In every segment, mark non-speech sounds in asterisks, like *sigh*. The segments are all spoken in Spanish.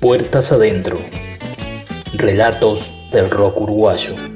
Puertas adentro. Relatos del rock uruguayo.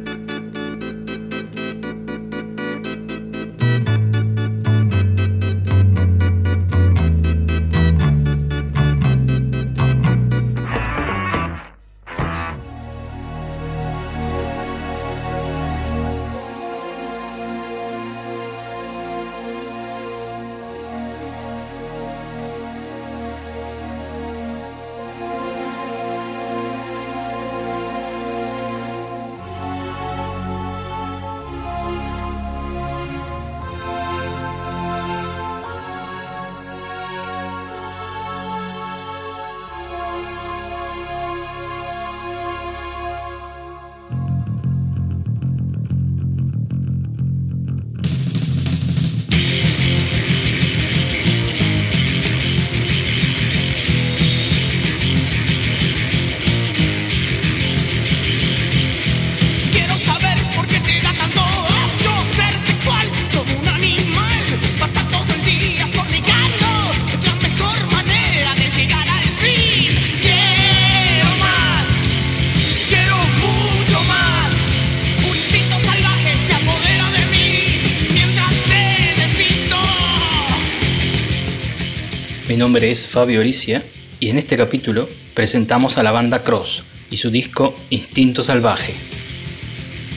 Nombre es Fabio Oricia y en este capítulo presentamos a la banda Cross y su disco Instinto Salvaje.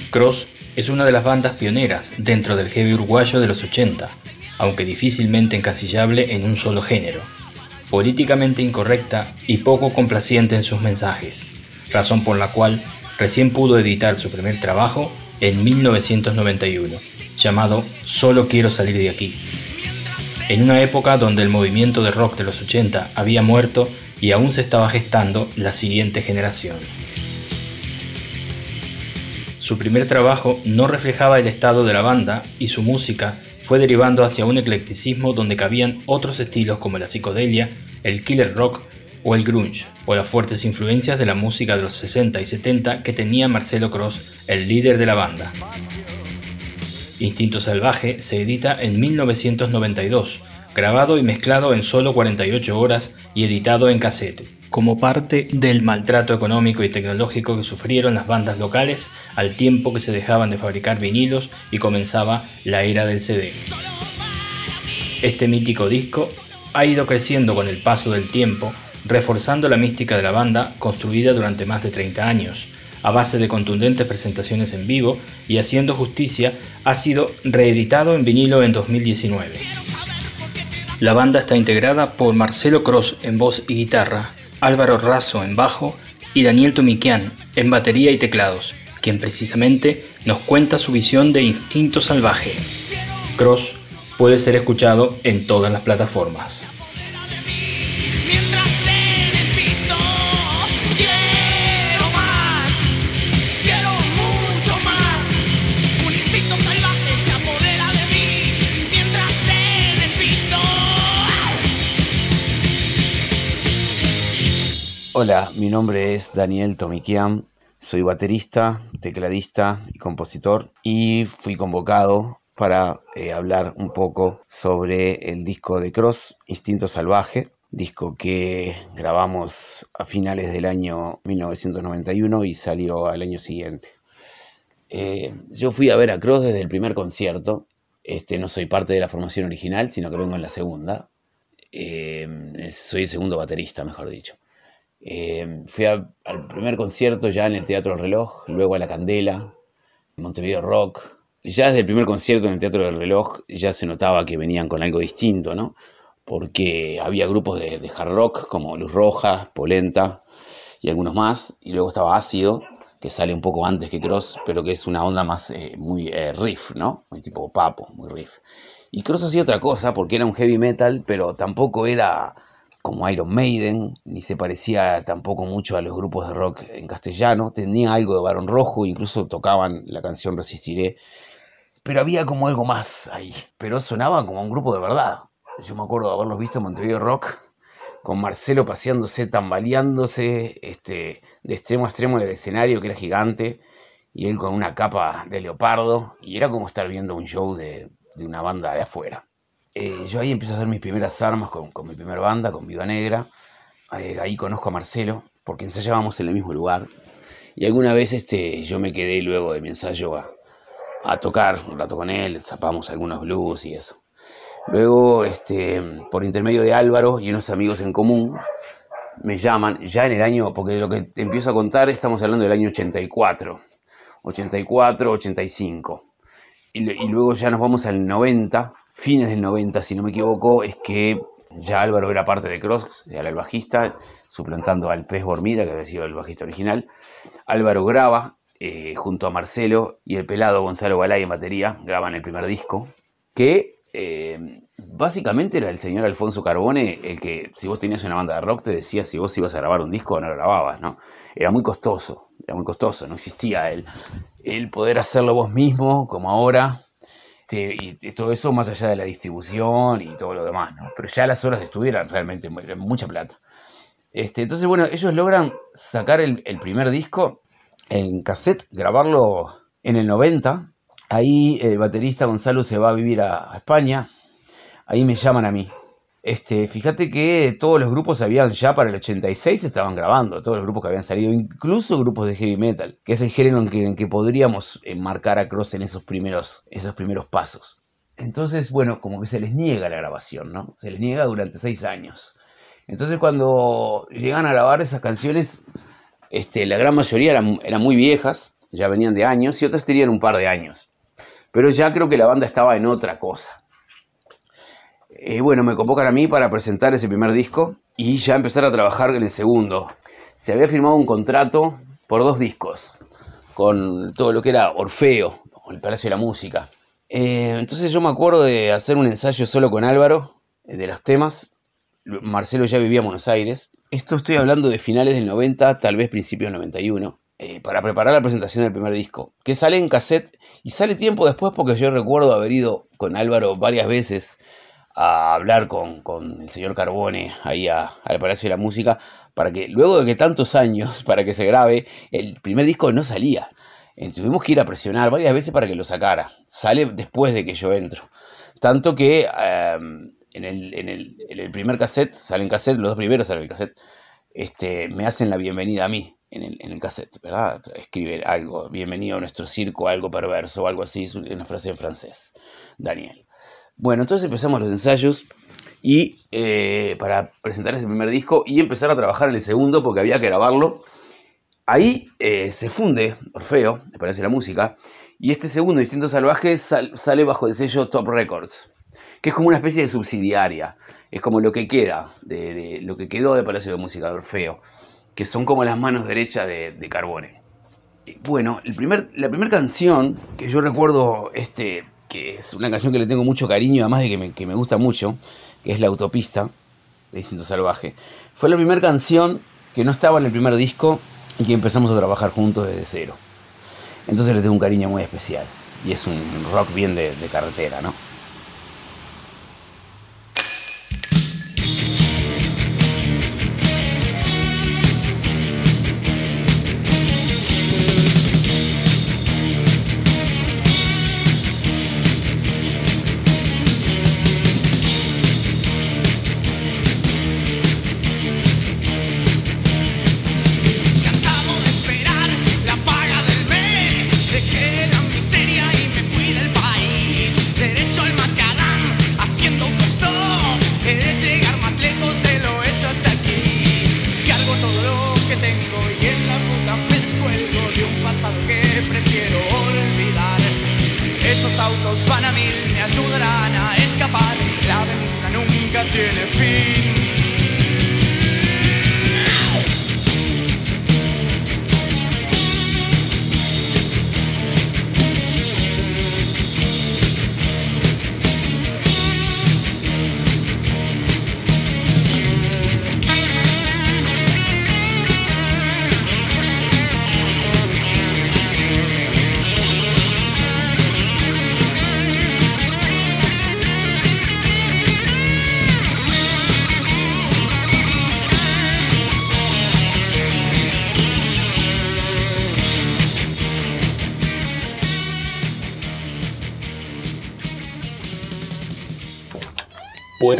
Cross es una de las bandas pioneras dentro del heavy uruguayo de los 80, aunque difícilmente encasillable en un solo género. Políticamente incorrecta y poco complaciente en sus mensajes, razón por la cual recién pudo editar su primer trabajo en 1991, llamado Solo quiero salir de aquí. En una época donde el movimiento de rock de los 80 había muerto y aún se estaba gestando la siguiente generación. Su primer trabajo no reflejaba el estado de la banda y su música fue derivando hacia un eclecticismo donde cabían otros estilos como la psicodelia, el killer rock o el grunge, o las fuertes influencias de la música de los 60 y 70 que tenía Marcelo Cross, el líder de la banda. Instinto Salvaje se edita en 1992, grabado y mezclado en solo 48 horas y editado en cassette, como parte del maltrato económico y tecnológico que sufrieron las bandas locales al tiempo que se dejaban de fabricar vinilos y comenzaba la era del CD. Este mítico disco ha ido creciendo con el paso del tiempo, reforzando la mística de la banda construida durante más de 30 años, a base de contundentes presentaciones en vivo y haciendo justicia, ha sido reeditado en vinilo en 2019. La banda está integrada por Marcelo Cross en voz y guitarra, Álvaro Razo en bajo y Daniel Tumiquian en batería y teclados, quien precisamente nos cuenta su visión de Instinto Salvaje. Cross puede ser escuchado en todas las plataformas. Hola, mi nombre es Daniel Tomiquian, soy baterista, tecladista y compositor y fui convocado para eh, hablar un poco sobre el disco de Cross, Instinto Salvaje, disco que grabamos a finales del año 1991 y salió al año siguiente. Eh, yo fui a ver a Cross desde el primer concierto, este, no soy parte de la formación original, sino que vengo en la segunda. Eh, soy el segundo baterista, mejor dicho. Eh, fui al primer concierto ya en el Teatro del Reloj, luego a La Candela, Montevideo Rock. Ya desde el primer concierto en el Teatro del Reloj ya se notaba que venían con algo distinto, ¿no? Porque había grupos de, de hard rock como Luz Roja, Polenta y algunos más. Y luego estaba Ácido, que sale un poco antes que Cross, pero que es una onda más eh, muy eh, riff, ¿no? Muy tipo papo, muy riff. Y Cross hacía otra cosa, porque era un heavy metal, pero tampoco era como Iron Maiden, ni se parecía tampoco mucho a los grupos de rock en castellano. Tenía algo de Barón Rojo, incluso tocaban la canción Resistiré. Pero había como algo más ahí. Pero sonaban como un grupo de verdad. Yo me acuerdo de haberlos visto en Montevideo Rock con Marcelo paseándose, tambaleándose este, de extremo a extremo del escenario, que era gigante, y él con una capa de leopardo, y era como estar viendo un show de, de una banda de afuera. Eh, yo ahí empiezo a hacer mis primeras armas con, con mi primera banda, con Viva Negra. Eh, ahí conozco a Marcelo, porque ensayábamos en el mismo lugar. Y alguna vez este, yo me quedé luego de mi ensayo a, a tocar un rato con él, zapamos algunos blues y eso. Luego, este, por intermedio de Álvaro y unos amigos en común, me llaman, ya en el año, porque lo que te empiezo a contar, estamos hablando del año 84, 84, 85. Y, y luego ya nos vamos al 90, fines del 90, si no me equivoco, es que ya Álvaro era parte de Cross, era el bajista, suplantando al Pez Bormida, que había sido el bajista original. Álvaro graba eh, junto a Marcelo y el pelado Gonzalo Balay en batería, graban el primer disco, que eh, básicamente era el señor Alfonso Carbone el que, si vos tenías una banda de rock, te decía si vos ibas a grabar un disco o no lo grababas, ¿no? Era muy costoso, era muy costoso, no existía el, el poder hacerlo vos mismo, como ahora, y, y todo eso más allá de la distribución y todo lo demás, ¿no? Pero ya las horas de estudio eran realmente eran mucha plata. Este, entonces, bueno, ellos logran sacar el, primer disco en cassette, grabarlo en el 90. Ahí el baterista Gonzalo se va a vivir a, a España. Ahí me llaman a mí. Este, fíjate que todos los grupos habían ya para el 86 estaban grabando, todos los grupos que habían salido, incluso grupos de heavy metal, que es el género en que, que podríamos enmarcar a Cross en esos primeros, esos primeros pasos. Entonces, bueno, como que se les niega la grabación, ¿no? Se les niega durante seis años. Entonces, cuando llegan a grabar esas canciones, este, la gran mayoría eran, eran muy viejas, ya venían de años, y otras tenían un par de años. Pero ya creo que la banda estaba en otra cosa. Eh, bueno, me convocan a mí para presentar ese primer disco y ya empezar a trabajar en el segundo. Se había firmado un contrato por dos discos, con todo lo que era Orfeo, el Palacio de la Música. Eh, entonces yo me acuerdo de hacer un ensayo solo con Álvaro, eh, de los temas. Marcelo ya vivía en Buenos Aires. Esto estoy hablando de finales del 90, tal vez principios del 91. Eh, para preparar la presentación del primer disco, que sale en cassette y sale tiempo después porque yo recuerdo haber ido con Álvaro varias veces a hablar con, con el señor Carbone ahí al Palacio de la Música para que luego de que tantos años *laughs* para que se grabe, el primer disco no salía. Tuvimos que ir a presionar varias veces para que lo sacara. Sale después de que yo entro. Tanto que eh, en, el, en, el, primer cassette, salen cassette, los dos primeros salen el cassette, este, me hacen la bienvenida a mí en el, en el cassette, ¿verdad? Escribe algo, bienvenido a nuestro circo, algo perverso, algo así, una frase en francés, Daniel. Bueno, entonces empezamos los ensayos y eh, para presentar ese primer disco y empezar a trabajar en el segundo porque había que grabarlo. Ahí eh, se funde Orfeo, me parece la música, y este segundo, Instinto Salvaje, sal- sale bajo el sello Top Records, que es como una especie de subsidiaria, es como lo que queda, de, lo que quedó de Palacio de Música de Orfeo, que son como las manos derechas de, Carbone. Bueno, el primer, la primera canción que yo recuerdo, este, que es una canción que le tengo mucho cariño, además de que me, que me gusta mucho, que es La Autopista, de Instinto Salvaje, fue la primera canción que no estaba en el primer disco y que empezamos a trabajar juntos desde cero. Entonces le tengo un cariño muy especial. Y es un rock bien de, de carretera, ¿no?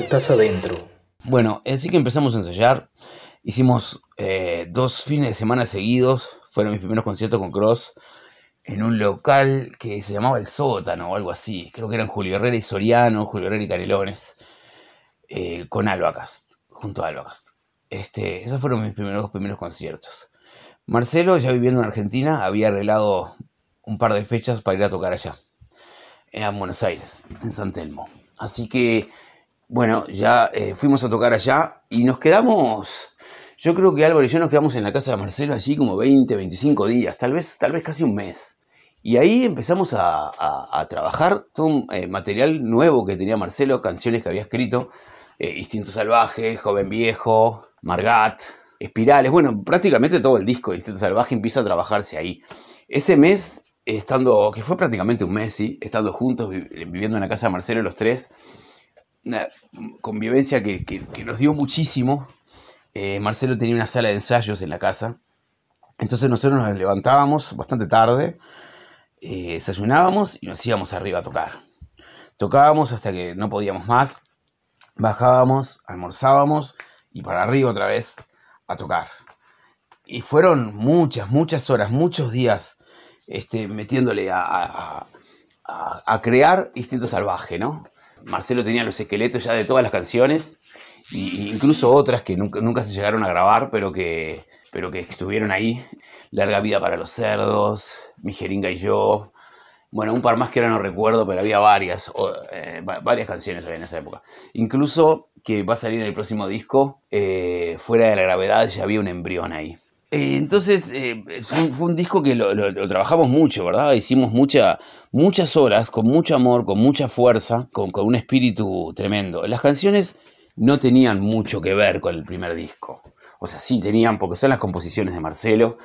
Puertas adentro. Bueno, así que empezamos a ensayar. Hicimos eh, dos fines de semana seguidos. Fueron mis primeros conciertos con Cross en un local que se llamaba El Sótano o algo así. Creo que eran Julio Herrera y Soriano, Julio Herrera y Canelones, eh, con Albacast, junto a Albacast. Este, esos fueron mis primeros, dos primeros conciertos. Marcelo, ya viviendo en Argentina, había arreglado un par de fechas para ir a tocar allá, en Buenos Aires, en San Telmo. Así que, bueno, ya eh, fuimos a tocar allá y nos quedamos yo creo que Álvaro y yo nos quedamos en la casa de Marcelo allí como 20, 25 días, tal vez, tal vez casi un mes. Y ahí empezamos a, trabajar todo un eh, material nuevo que tenía Marcelo, canciones que había escrito, eh, Instinto Salvaje, Joven Viejo, Margat, Espirales, bueno, prácticamente todo el disco de Instinto Salvaje empieza a trabajarse ahí. Ese mes, estando, que fue prácticamente un mes, ¿sí? estando juntos, viviendo en la casa de Marcelo los tres, una convivencia que, nos dio muchísimo, eh, Marcelo tenía una sala de ensayos en la casa. Entonces nosotros nos levantábamos bastante tarde, eh, desayunábamos y nos íbamos arriba a tocar. Tocábamos hasta que no podíamos más, bajábamos, almorzábamos y para arriba otra vez a tocar. Y fueron muchas, muchas horas, muchos días este, metiéndole a, a crear Instinto Salvaje, ¿no? Marcelo tenía los esqueletos ya de todas las canciones incluso otras que nunca, nunca se llegaron a grabar, pero que, pero que estuvieron ahí. Larga vida para los cerdos, Mi jeringa y yo. Bueno, un par más que ahora no recuerdo, pero había varias, eh, varias canciones en esa época. Incluso que va a salir en el próximo disco, eh, Fuera de la Gravedad, ya había un embrión ahí. Eh, entonces, fue, un, disco que lo, trabajamos mucho, ¿verdad? Hicimos mucha, muchas horas, con mucho amor, con mucha fuerza, con, con un espíritu tremendo. Las canciones no tenían mucho que ver con el primer disco. O sea, sí tenían, porque son las composiciones de Marcelo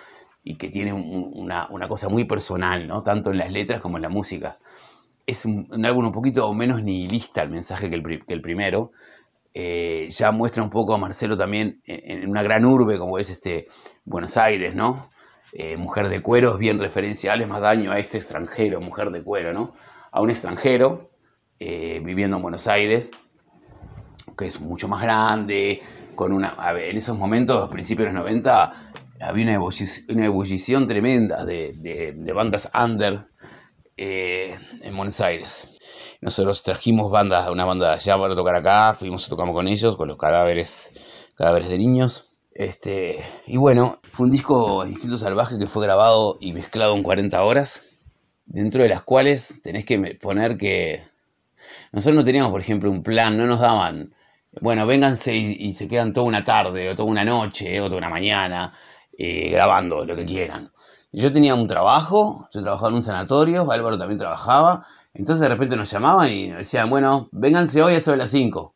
y que tiene una, cosa muy personal, ¿no? Tanto en las letras como en la música. Es un, álbum un poquito menos nihilista el mensaje que el, primero. Eh, ya muestra un poco a Marcelo también en, una gran urbe como es este Buenos Aires, ¿no? Eh, mujer de cuero es bien referencial, es más daño a este extranjero, mujer de cuero, ¿no? A un extranjero eh, viviendo en Buenos Aires que es mucho más grande, con una... en esos momentos, a principios de los 90, había una ebullición, tremenda de, bandas under en Buenos Aires. Nosotros trajimos bandas, una banda de allá para tocar acá, fuimos a tocamos con ellos, con los cadáveres, cadáveres de niños. Este, y bueno, fue un disco Instinto Salvaje que fue grabado y mezclado en 40 horas, dentro de las cuales tenés que poner que nosotros no teníamos, por ejemplo, un plan, no nos daban bueno, vénganse y, se quedan toda una tarde, o toda una noche, o toda una mañana, eh, grabando lo que quieran. Yo tenía un trabajo, yo trabajaba en un sanatorio, Álvaro también trabajaba, entonces de repente nos llamaban y decían, bueno, vénganse hoy a de las 5.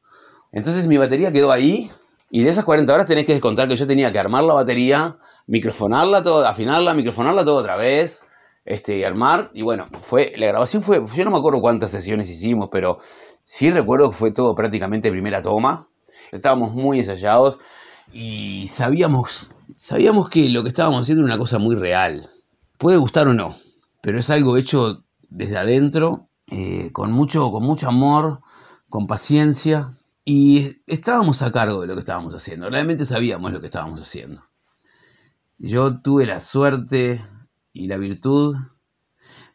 Entonces mi batería quedó ahí, y de esas 40 horas tenés que descontar que yo tenía que armar la batería, microfonarla todo, afinarla, microfonarla todo otra vez, este, armar, y bueno, fue, la grabación fue, yo no me acuerdo cuántas sesiones hicimos, pero Sí recuerdo que fue todo prácticamente primera toma. Estábamos muy ensayados y sabíamos, sabíamos que lo que estábamos haciendo era una cosa muy real. Puede gustar o no, pero es algo hecho desde adentro, eh, con, mucho, con mucho amor, con paciencia. Y estábamos a cargo de lo que estábamos haciendo. Realmente sabíamos lo que estábamos haciendo. Yo tuve la suerte y la virtud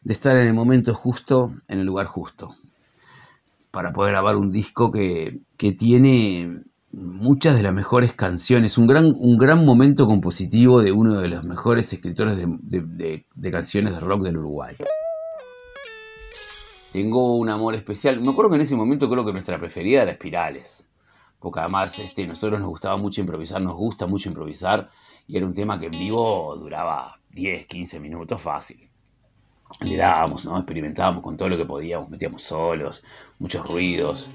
de estar en el momento justo, en el lugar justo para poder grabar un disco que, tiene muchas de las mejores canciones, un gran, un gran momento compositivo de uno de los mejores escritores de, canciones de rock del Uruguay. Tengo un amor especial. Me acuerdo que en ese momento creo que nuestra preferida era Espirales. Porque además este, nosotros nos gustaba mucho improvisar, nos gusta mucho improvisar. Y era un tema que en vivo duraba 10, 15 minutos fácil le dábamos, ¿no? Experimentábamos con todo lo que podíamos, metíamos solos, muchos ruidos.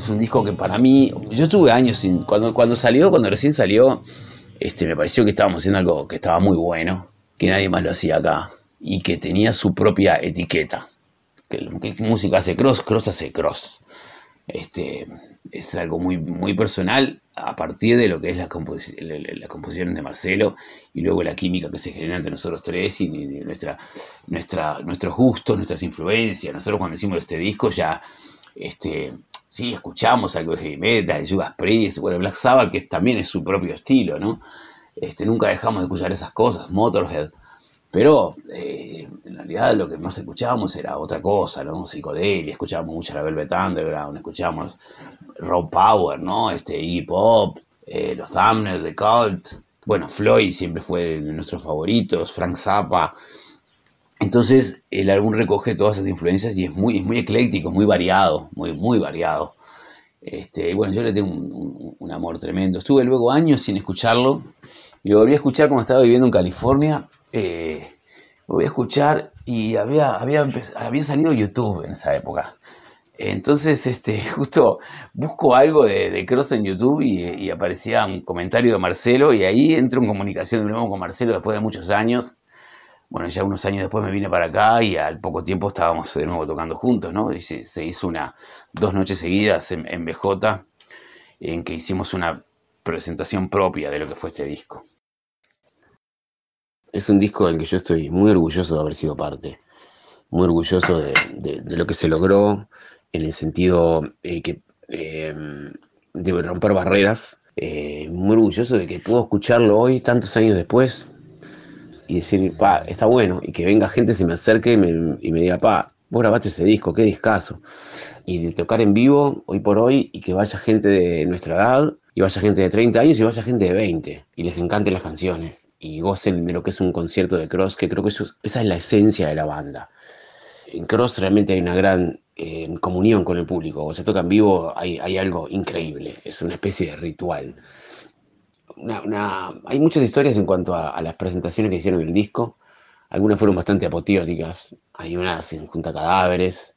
Es un disco que para mí, yo tuve años sin, cuando, cuando salió, cuando recién salió, este, me pareció que estábamos haciendo algo que estaba muy bueno, que nadie más lo hacía acá y que tenía su propia etiqueta. Que, música hace cross, cross hace cross. Este, es algo muy, muy personal a partir de lo que es las, composiciones de Marcelo y luego la química que se genera entre nosotros tres y, nuestra, nuestra, nuestros gustos, nuestras influencias. Nosotros cuando hicimos este disco ya este, sí, escuchamos algo de heavy metal, Judas Priest, bueno, Black Sabbath, que también es su propio estilo, ¿no? Este, nunca dejamos de escuchar esas cosas, Motorhead, pero eh, en realidad lo que más escuchábamos era otra cosa, ¿no? Psicodelia, escuchábamos mucho la Velvet Underground, escuchábamos Rock Power, ¿no? Este, Iggy Pop, eh, los Damned, The Cult, bueno, Floyd siempre fue de nuestros favoritos, Frank Zappa, entonces el álbum recoge todas esas influencias y es muy, muy ecléctico, muy variado, muy, muy variado. Este, bueno, yo le tengo un, amor tremendo. Estuve luego años sin escucharlo y lo volví a escuchar cuando estaba viviendo en California. Eh, lo volví a escuchar y había, había, había salido YouTube en esa época. Entonces, este, *laughs* justo busco algo de, Cross en YouTube y, y, aparecía un comentario de Marcelo y ahí entro en comunicación de nuevo con Marcelo después de muchos años bueno, ya unos años después me vine para acá y al poco tiempo estábamos de nuevo tocando juntos, ¿no? Y se, hizo una, dos noches seguidas en, en BJ, en que hicimos una presentación propia de lo que fue este disco. Es un disco del que yo estoy muy orgulloso de haber sido parte, muy orgulloso de, lo que se logró en el sentido eh, que, eh, de romper barreras, eh, muy orgulloso de que puedo escucharlo hoy, tantos años después, y decir, pa, está bueno, y que venga gente, se me acerque y me, y me diga, pa, vos grabaste ese disco, qué discazo. Y de tocar en vivo, hoy por hoy, y que vaya gente de nuestra edad, y vaya gente de 30 años, y vaya gente de 20, y les encanten las canciones, y gocen de lo que es un concierto de Cross, que creo que esa es la esencia de la banda. En Cross realmente hay una gran eh, comunión con el público, o se toca en vivo, hay, hay algo increíble, es una especie de ritual hay muchas historias en cuanto a, las presentaciones que hicieron el disco. Algunas fueron bastante apoteóticas. Hay unas en Junta Cadáveres.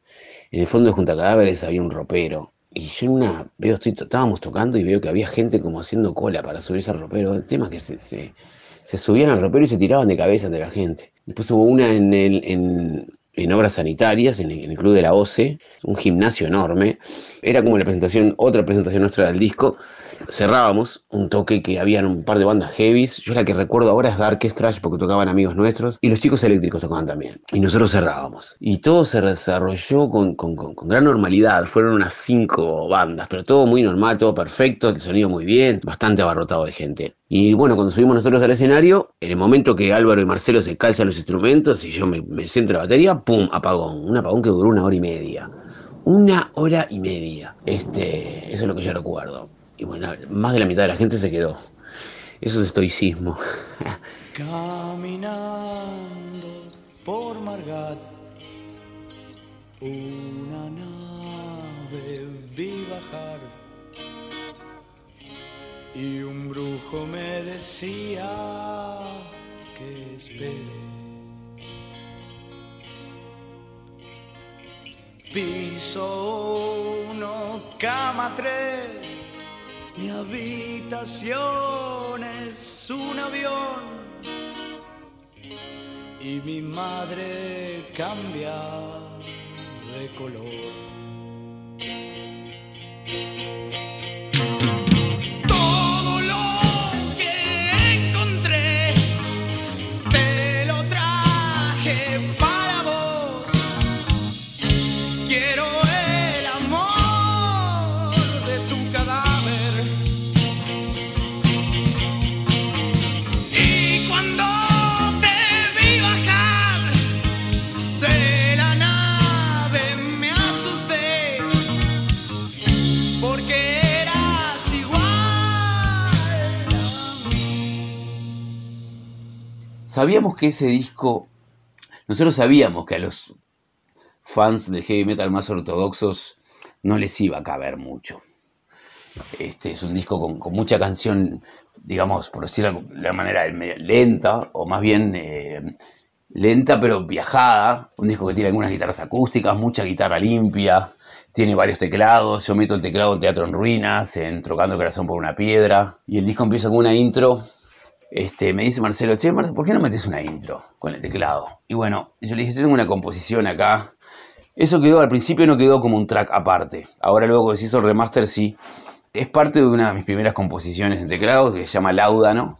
En el fondo de Junta Cadáveres había un ropero. Y yo en una veo, estoy, estábamos tocando y veo que había gente como haciendo cola para subirse al ropero. El tema es que se, se, subían al ropero y se tiraban de cabeza de la gente. Después hubo una en, el, en, en obras sanitarias, en el, Club de la OCE, un gimnasio enorme. Era como la presentación, otra presentación nuestra del disco. Cerrábamos un toque que habían un par de bandas heavies. Yo la que recuerdo ahora es Dark Strash porque tocaban amigos nuestros. Y los chicos eléctricos tocaban también. Y nosotros cerrábamos. Y todo se desarrolló con, con, con gran normalidad. Fueron unas cinco bandas, pero todo muy normal, todo perfecto, el sonido muy bien, bastante abarrotado de gente. Y bueno, cuando subimos nosotros al escenario, en el momento que Álvaro y Marcelo se calzan los instrumentos y yo me, me centro la batería, ¡pum! Apagón. Un apagón que duró una hora y media. Una hora y media. Este, eso es lo que yo recuerdo. Y bueno, más de la mitad de la gente se quedó. Eso es estoicismo. Caminando por Margat, una nave vi bajar y un brujo me decía que espere. Piso uno, cama tres, mi habitación es un avión y mi madre cambia de color. Sabíamos que ese disco, nosotros sabíamos que a los fans del heavy metal más ortodoxos no les iba a caber mucho. Este es un disco con, mucha canción, digamos, por decirlo de la manera lenta, o más bien eh, lenta pero viajada. Un disco que tiene algunas guitarras acústicas, mucha guitarra limpia, tiene varios teclados. Yo meto el teclado en Teatro en Ruinas, en Trocando Corazón por una Piedra. Y el disco empieza con una intro este, me dice Marcelo, che, ¿por qué no metes una intro con el teclado? Y bueno, yo le dije, yo tengo una composición acá. Eso quedó, al principio no quedó como un track aparte. Ahora luego que se hizo el remaster, sí. Es parte de una de mis primeras composiciones en teclado que se llama Laudano.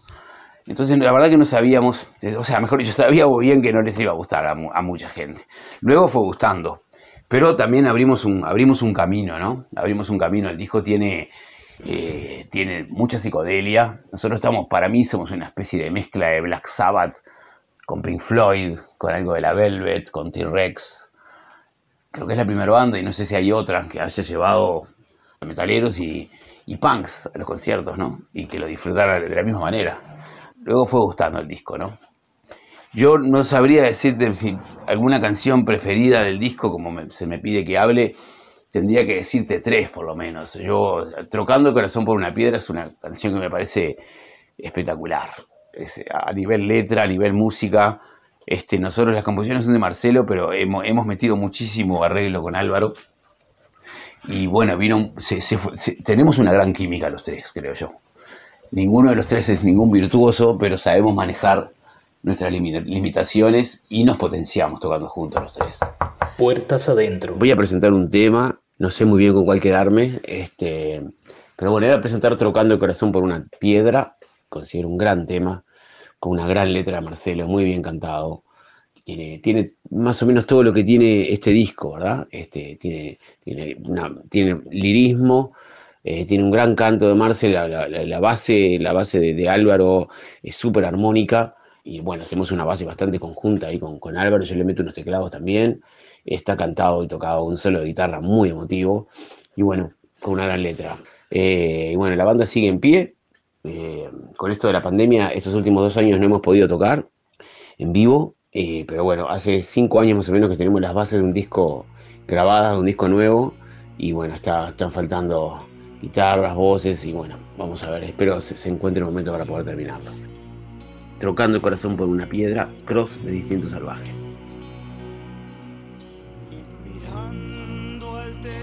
Entonces, la verdad que no sabíamos, o sea, mejor dicho, *laughs* sabíamos bien que no les iba a gustar a, a mucha gente. Luego fue gustando. Pero también abrimos un, abrimos un camino, ¿no? Abrimos un camino. El disco tiene eh, tiene mucha psicodelia. Nosotros estamos, para mí, somos una especie de mezcla de Black Sabbath con Pink Floyd, con algo de la Velvet, con T-Rex. Creo que es la primera banda y no sé si hay otra que haya llevado a metaleros y, punks a los conciertos, ¿no? Y que lo disfrutara de la misma manera. Luego fue gustando el disco, ¿no? Yo no sabría decirte si alguna canción preferida del disco, como se me pide que hable, tendría que decirte tres por lo menos. Yo, Trocando el corazón por una piedra es una canción que me parece espectacular. a nivel letra, a nivel música. Este, nosotros las composiciones son de Marcelo, pero hemos, metido muchísimo arreglo con Álvaro. Y bueno, vino, tenemos una gran química los tres, creo yo. Ninguno de los tres es ningún virtuoso, pero sabemos manejar nuestras limitaciones y nos potenciamos tocando juntos los tres. Puertas adentro. Voy a presentar un tema, no sé muy bien con cuál quedarme, este, pero bueno, voy a presentar Trocando el Corazón por una Piedra, considero un gran tema, con una gran letra de Marcelo, muy bien cantado. Tiene, tiene más o menos todo lo que tiene este disco, ¿verdad? Este, tiene, tiene, tiene lirismo, eh, tiene un gran canto de Marcelo, la, base, la base de, Álvaro es súper armónica y bueno, hacemos una base bastante conjunta ahí con, con Álvaro, yo le meto unos teclados también, está cantado y tocado un solo de guitarra muy emotivo y bueno, con una gran letra. Eh, y bueno, la banda sigue en pie, eh, con esto de la pandemia, estos últimos dos años no hemos podido tocar en vivo, eh, pero bueno, hace cinco años más o menos que tenemos las bases de un disco grabadas, de un disco nuevo, y bueno, está, están faltando guitarras, voces, y bueno, vamos a ver, espero se, se encuentre el momento para poder terminarlo. Trocando el corazón por una piedra, cross de distinto salvaje.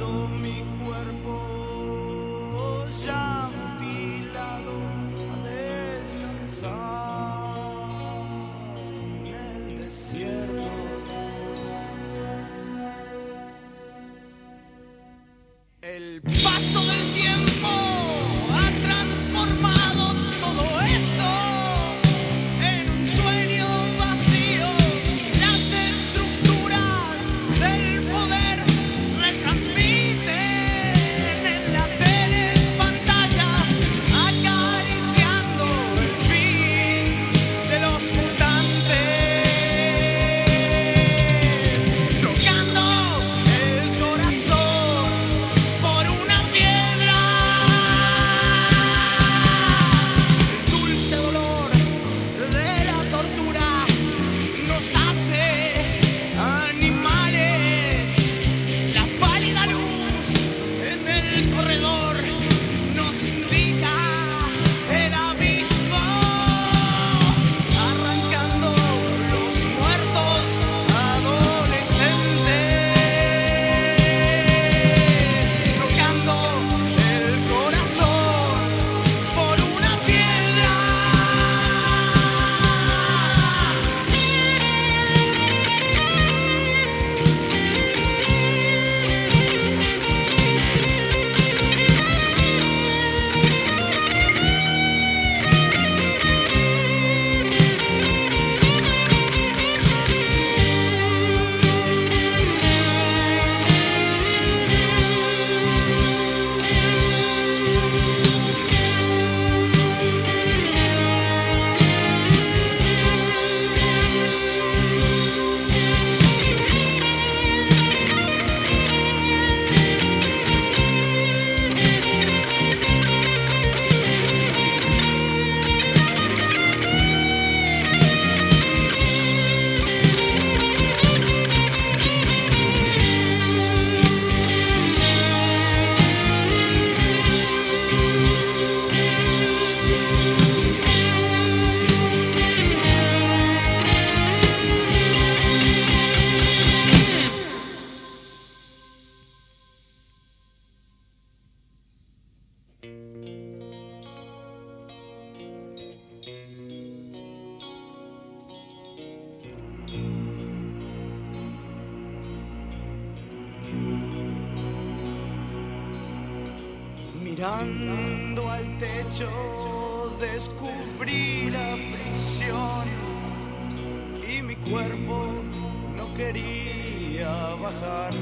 dormir sufrí la prisión y mi cuerpo no quería bajar.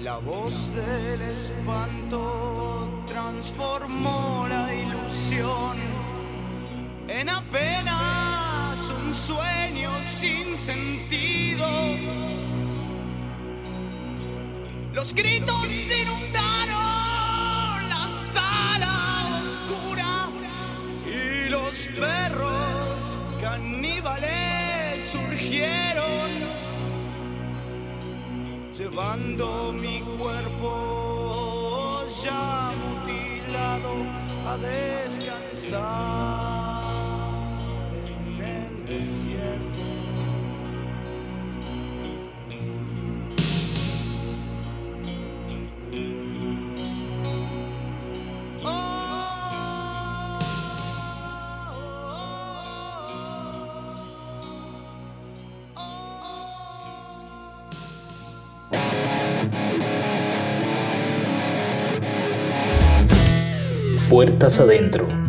La voz del espanto transformó la ilusión en apenas un sueño sin sentido. Los gritos inundaron observando mi cuerpo ya mutilado a descansar. puertas adentro.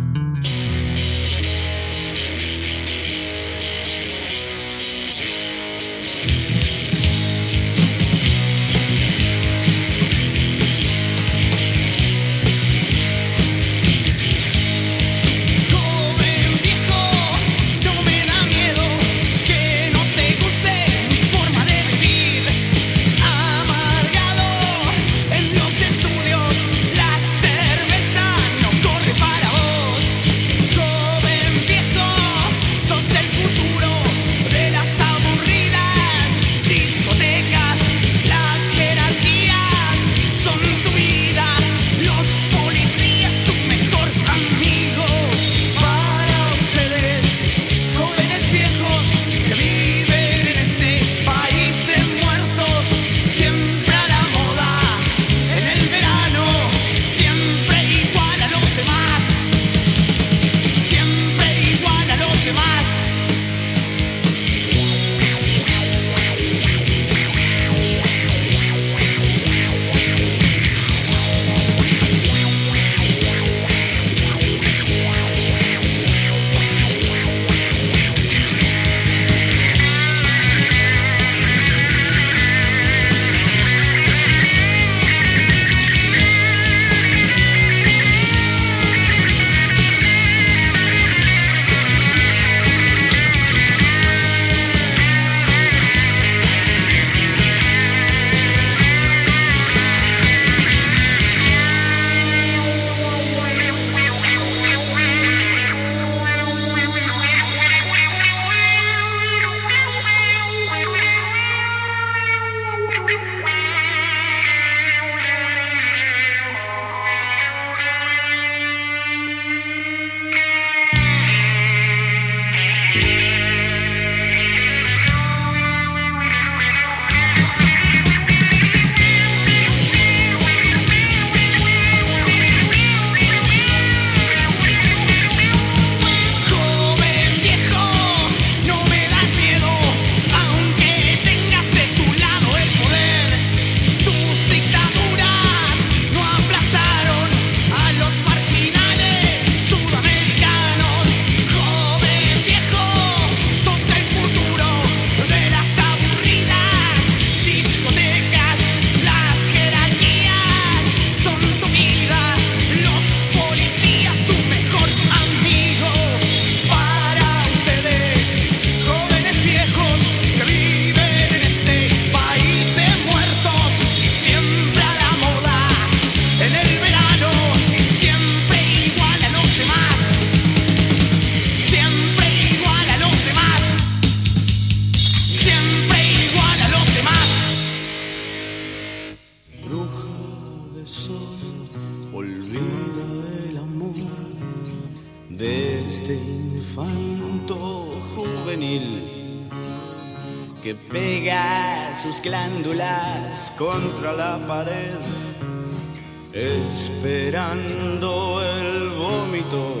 esperando el vómito.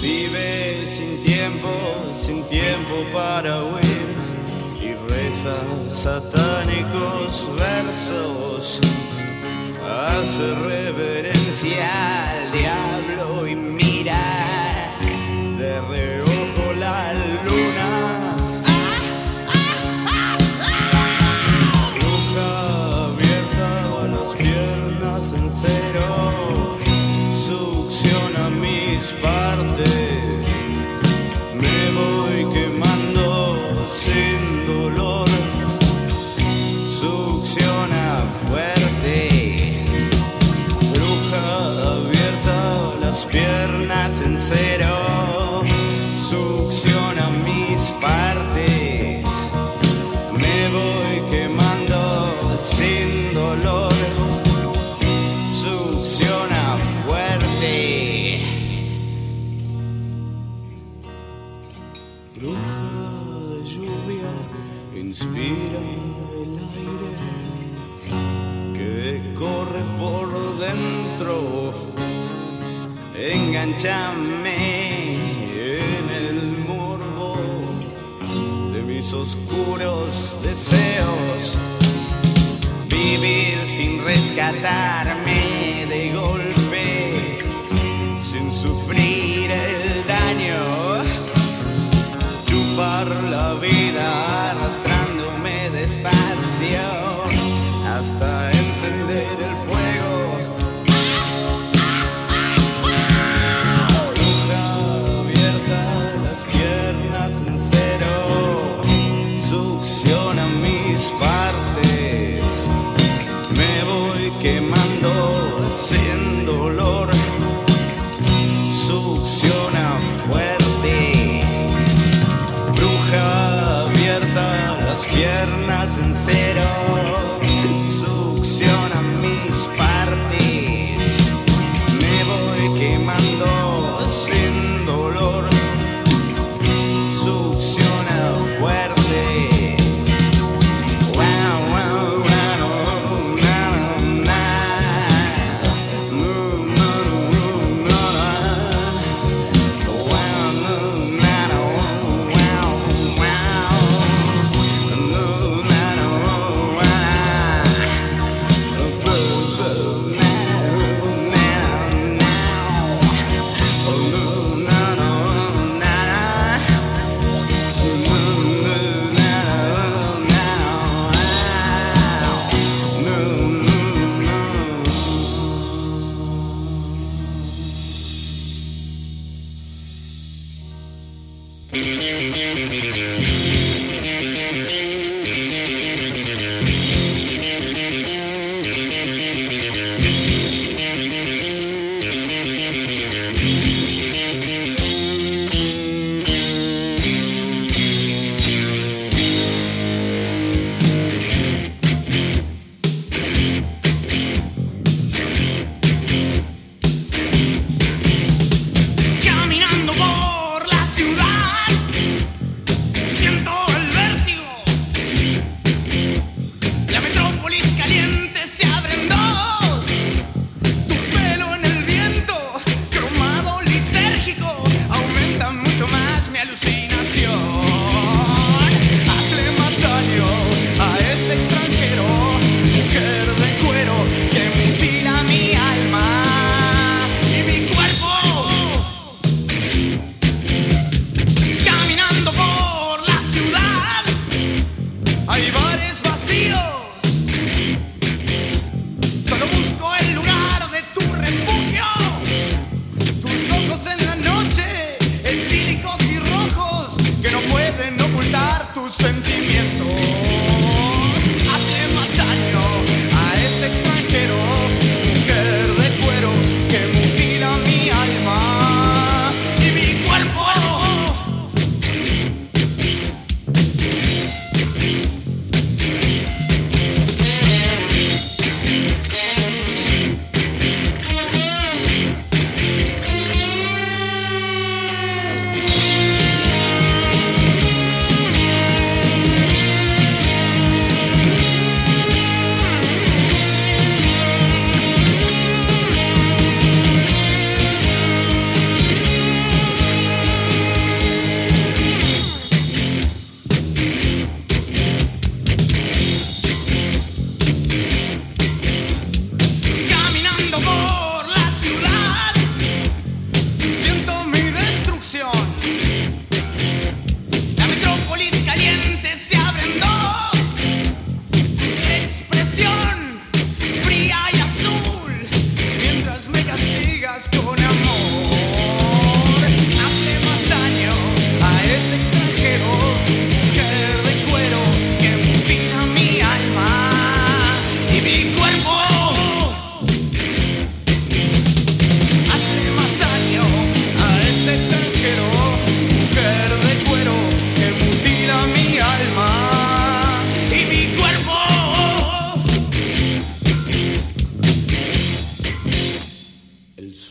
Vive sin tiempo, sin tiempo para huir y reza satánicos versos. Hace reverencia al diablo. En el morbo de mis oscuros deseos. Vivir sin rescatar.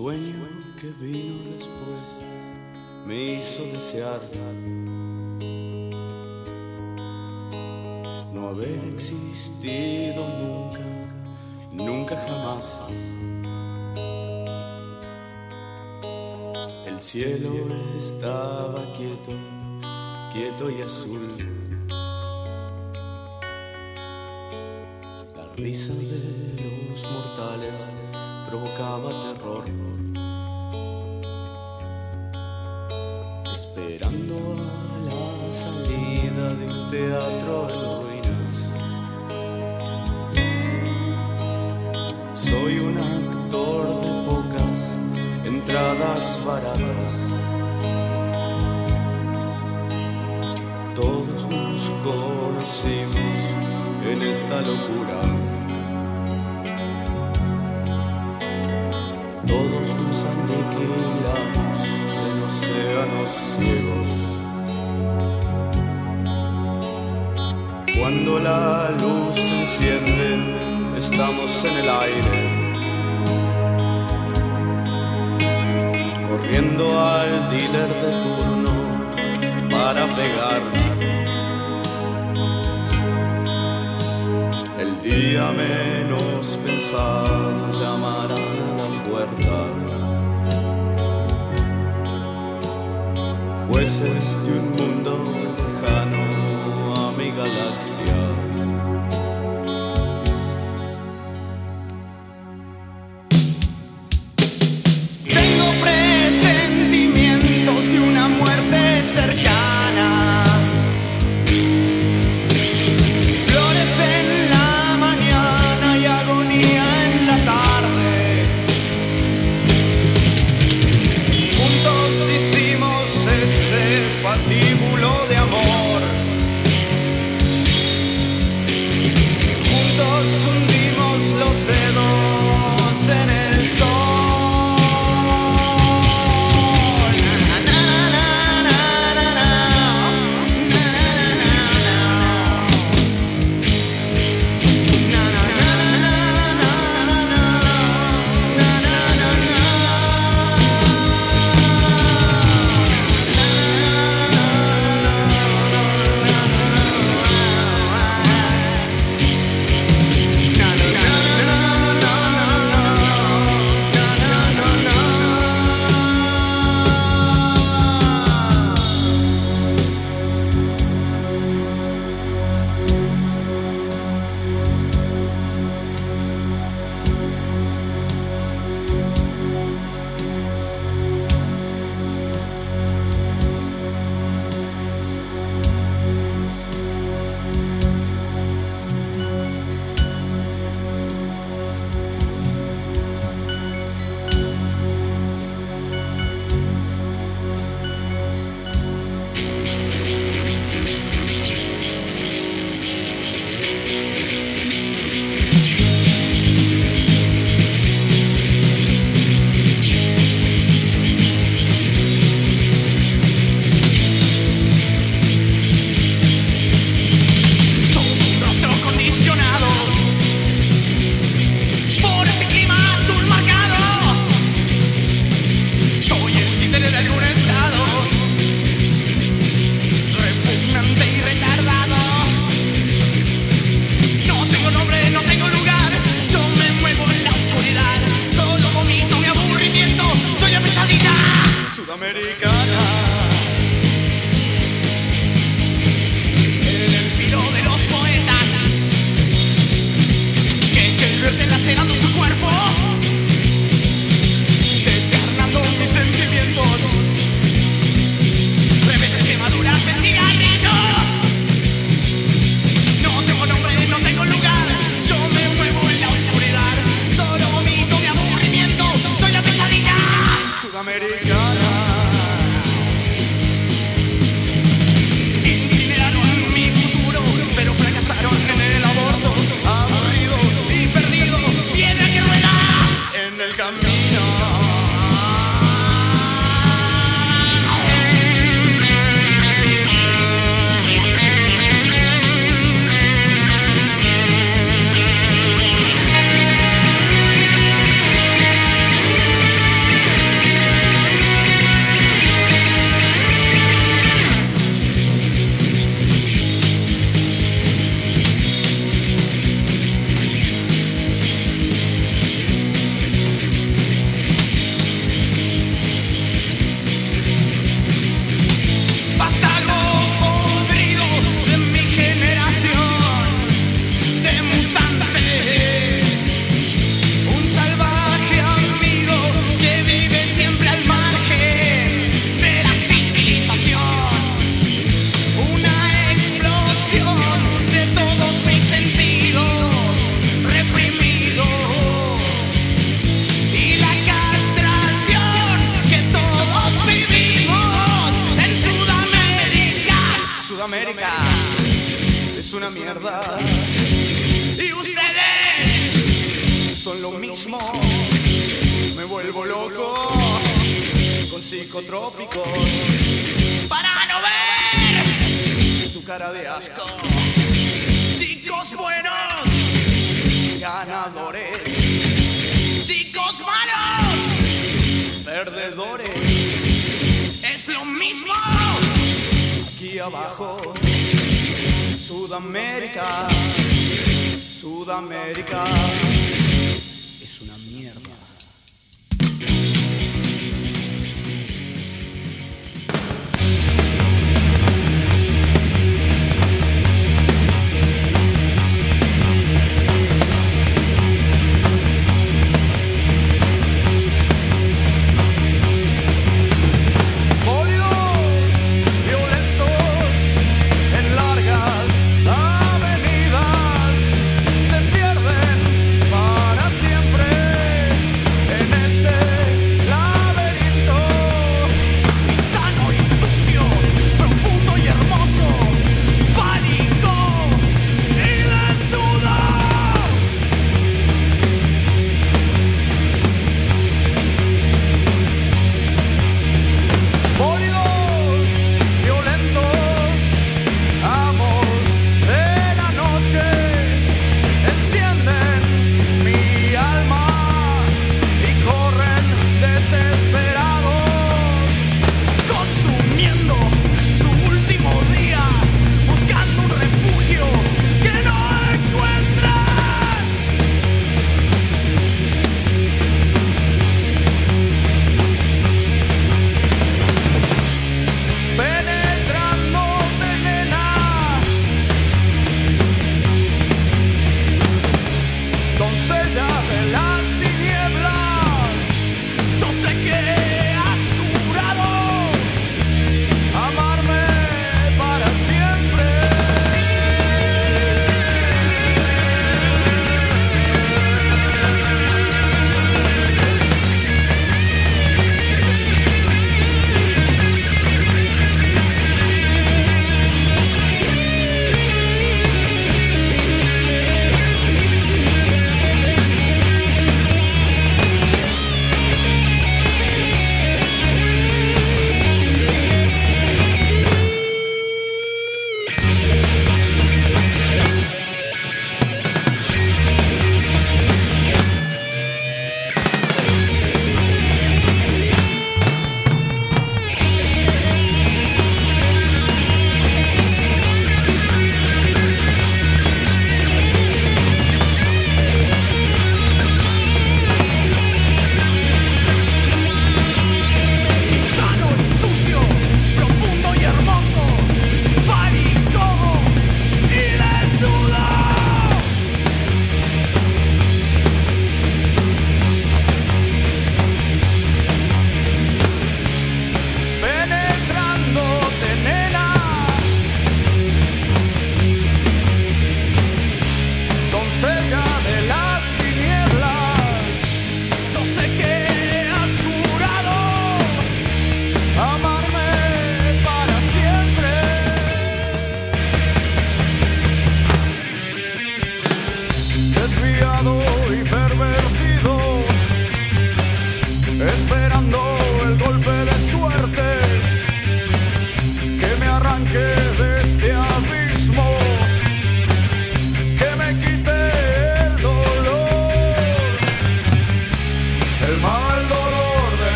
sueño que vino después me hizo desear no haber existido nunca, nunca jamás. El cielo estaba quieto, quieto y azul. La risa de los mortales provocaba terror. Esperando a la salida de un teatro Corriendo al dealer de turno para pegar. El día menos pensado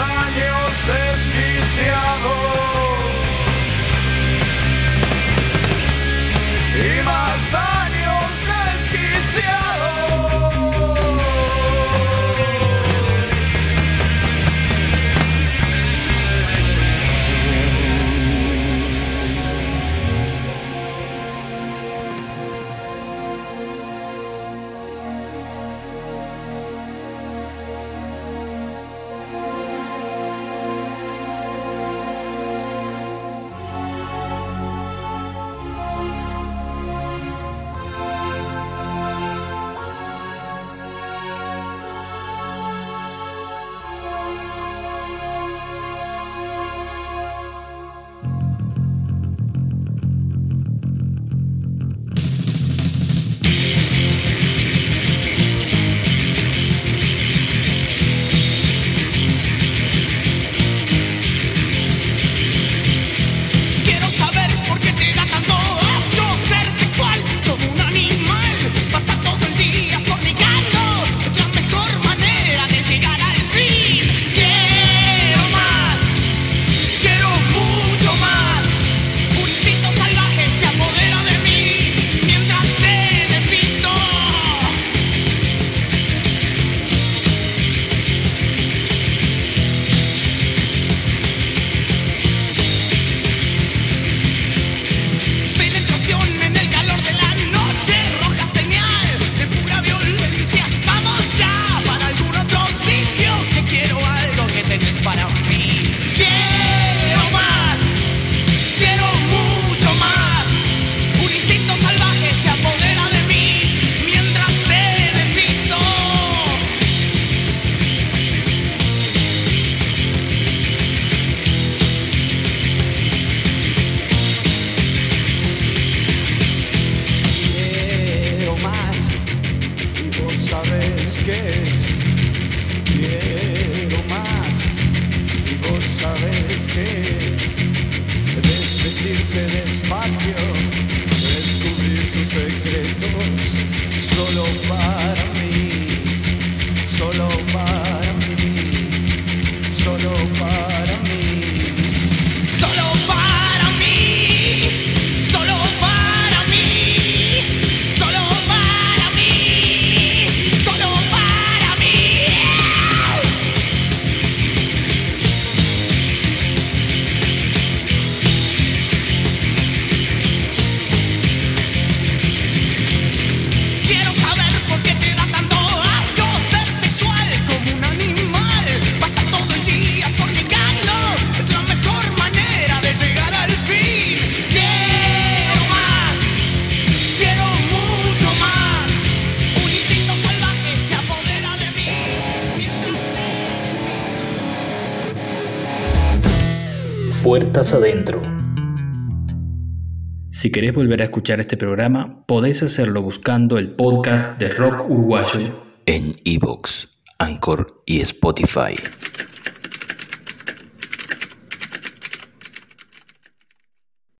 lasagna. Si queréis volver a escuchar este programa, podéis hacerlo buscando el podcast de Rock Uruguayo en iVoox, Anchor y Spotify.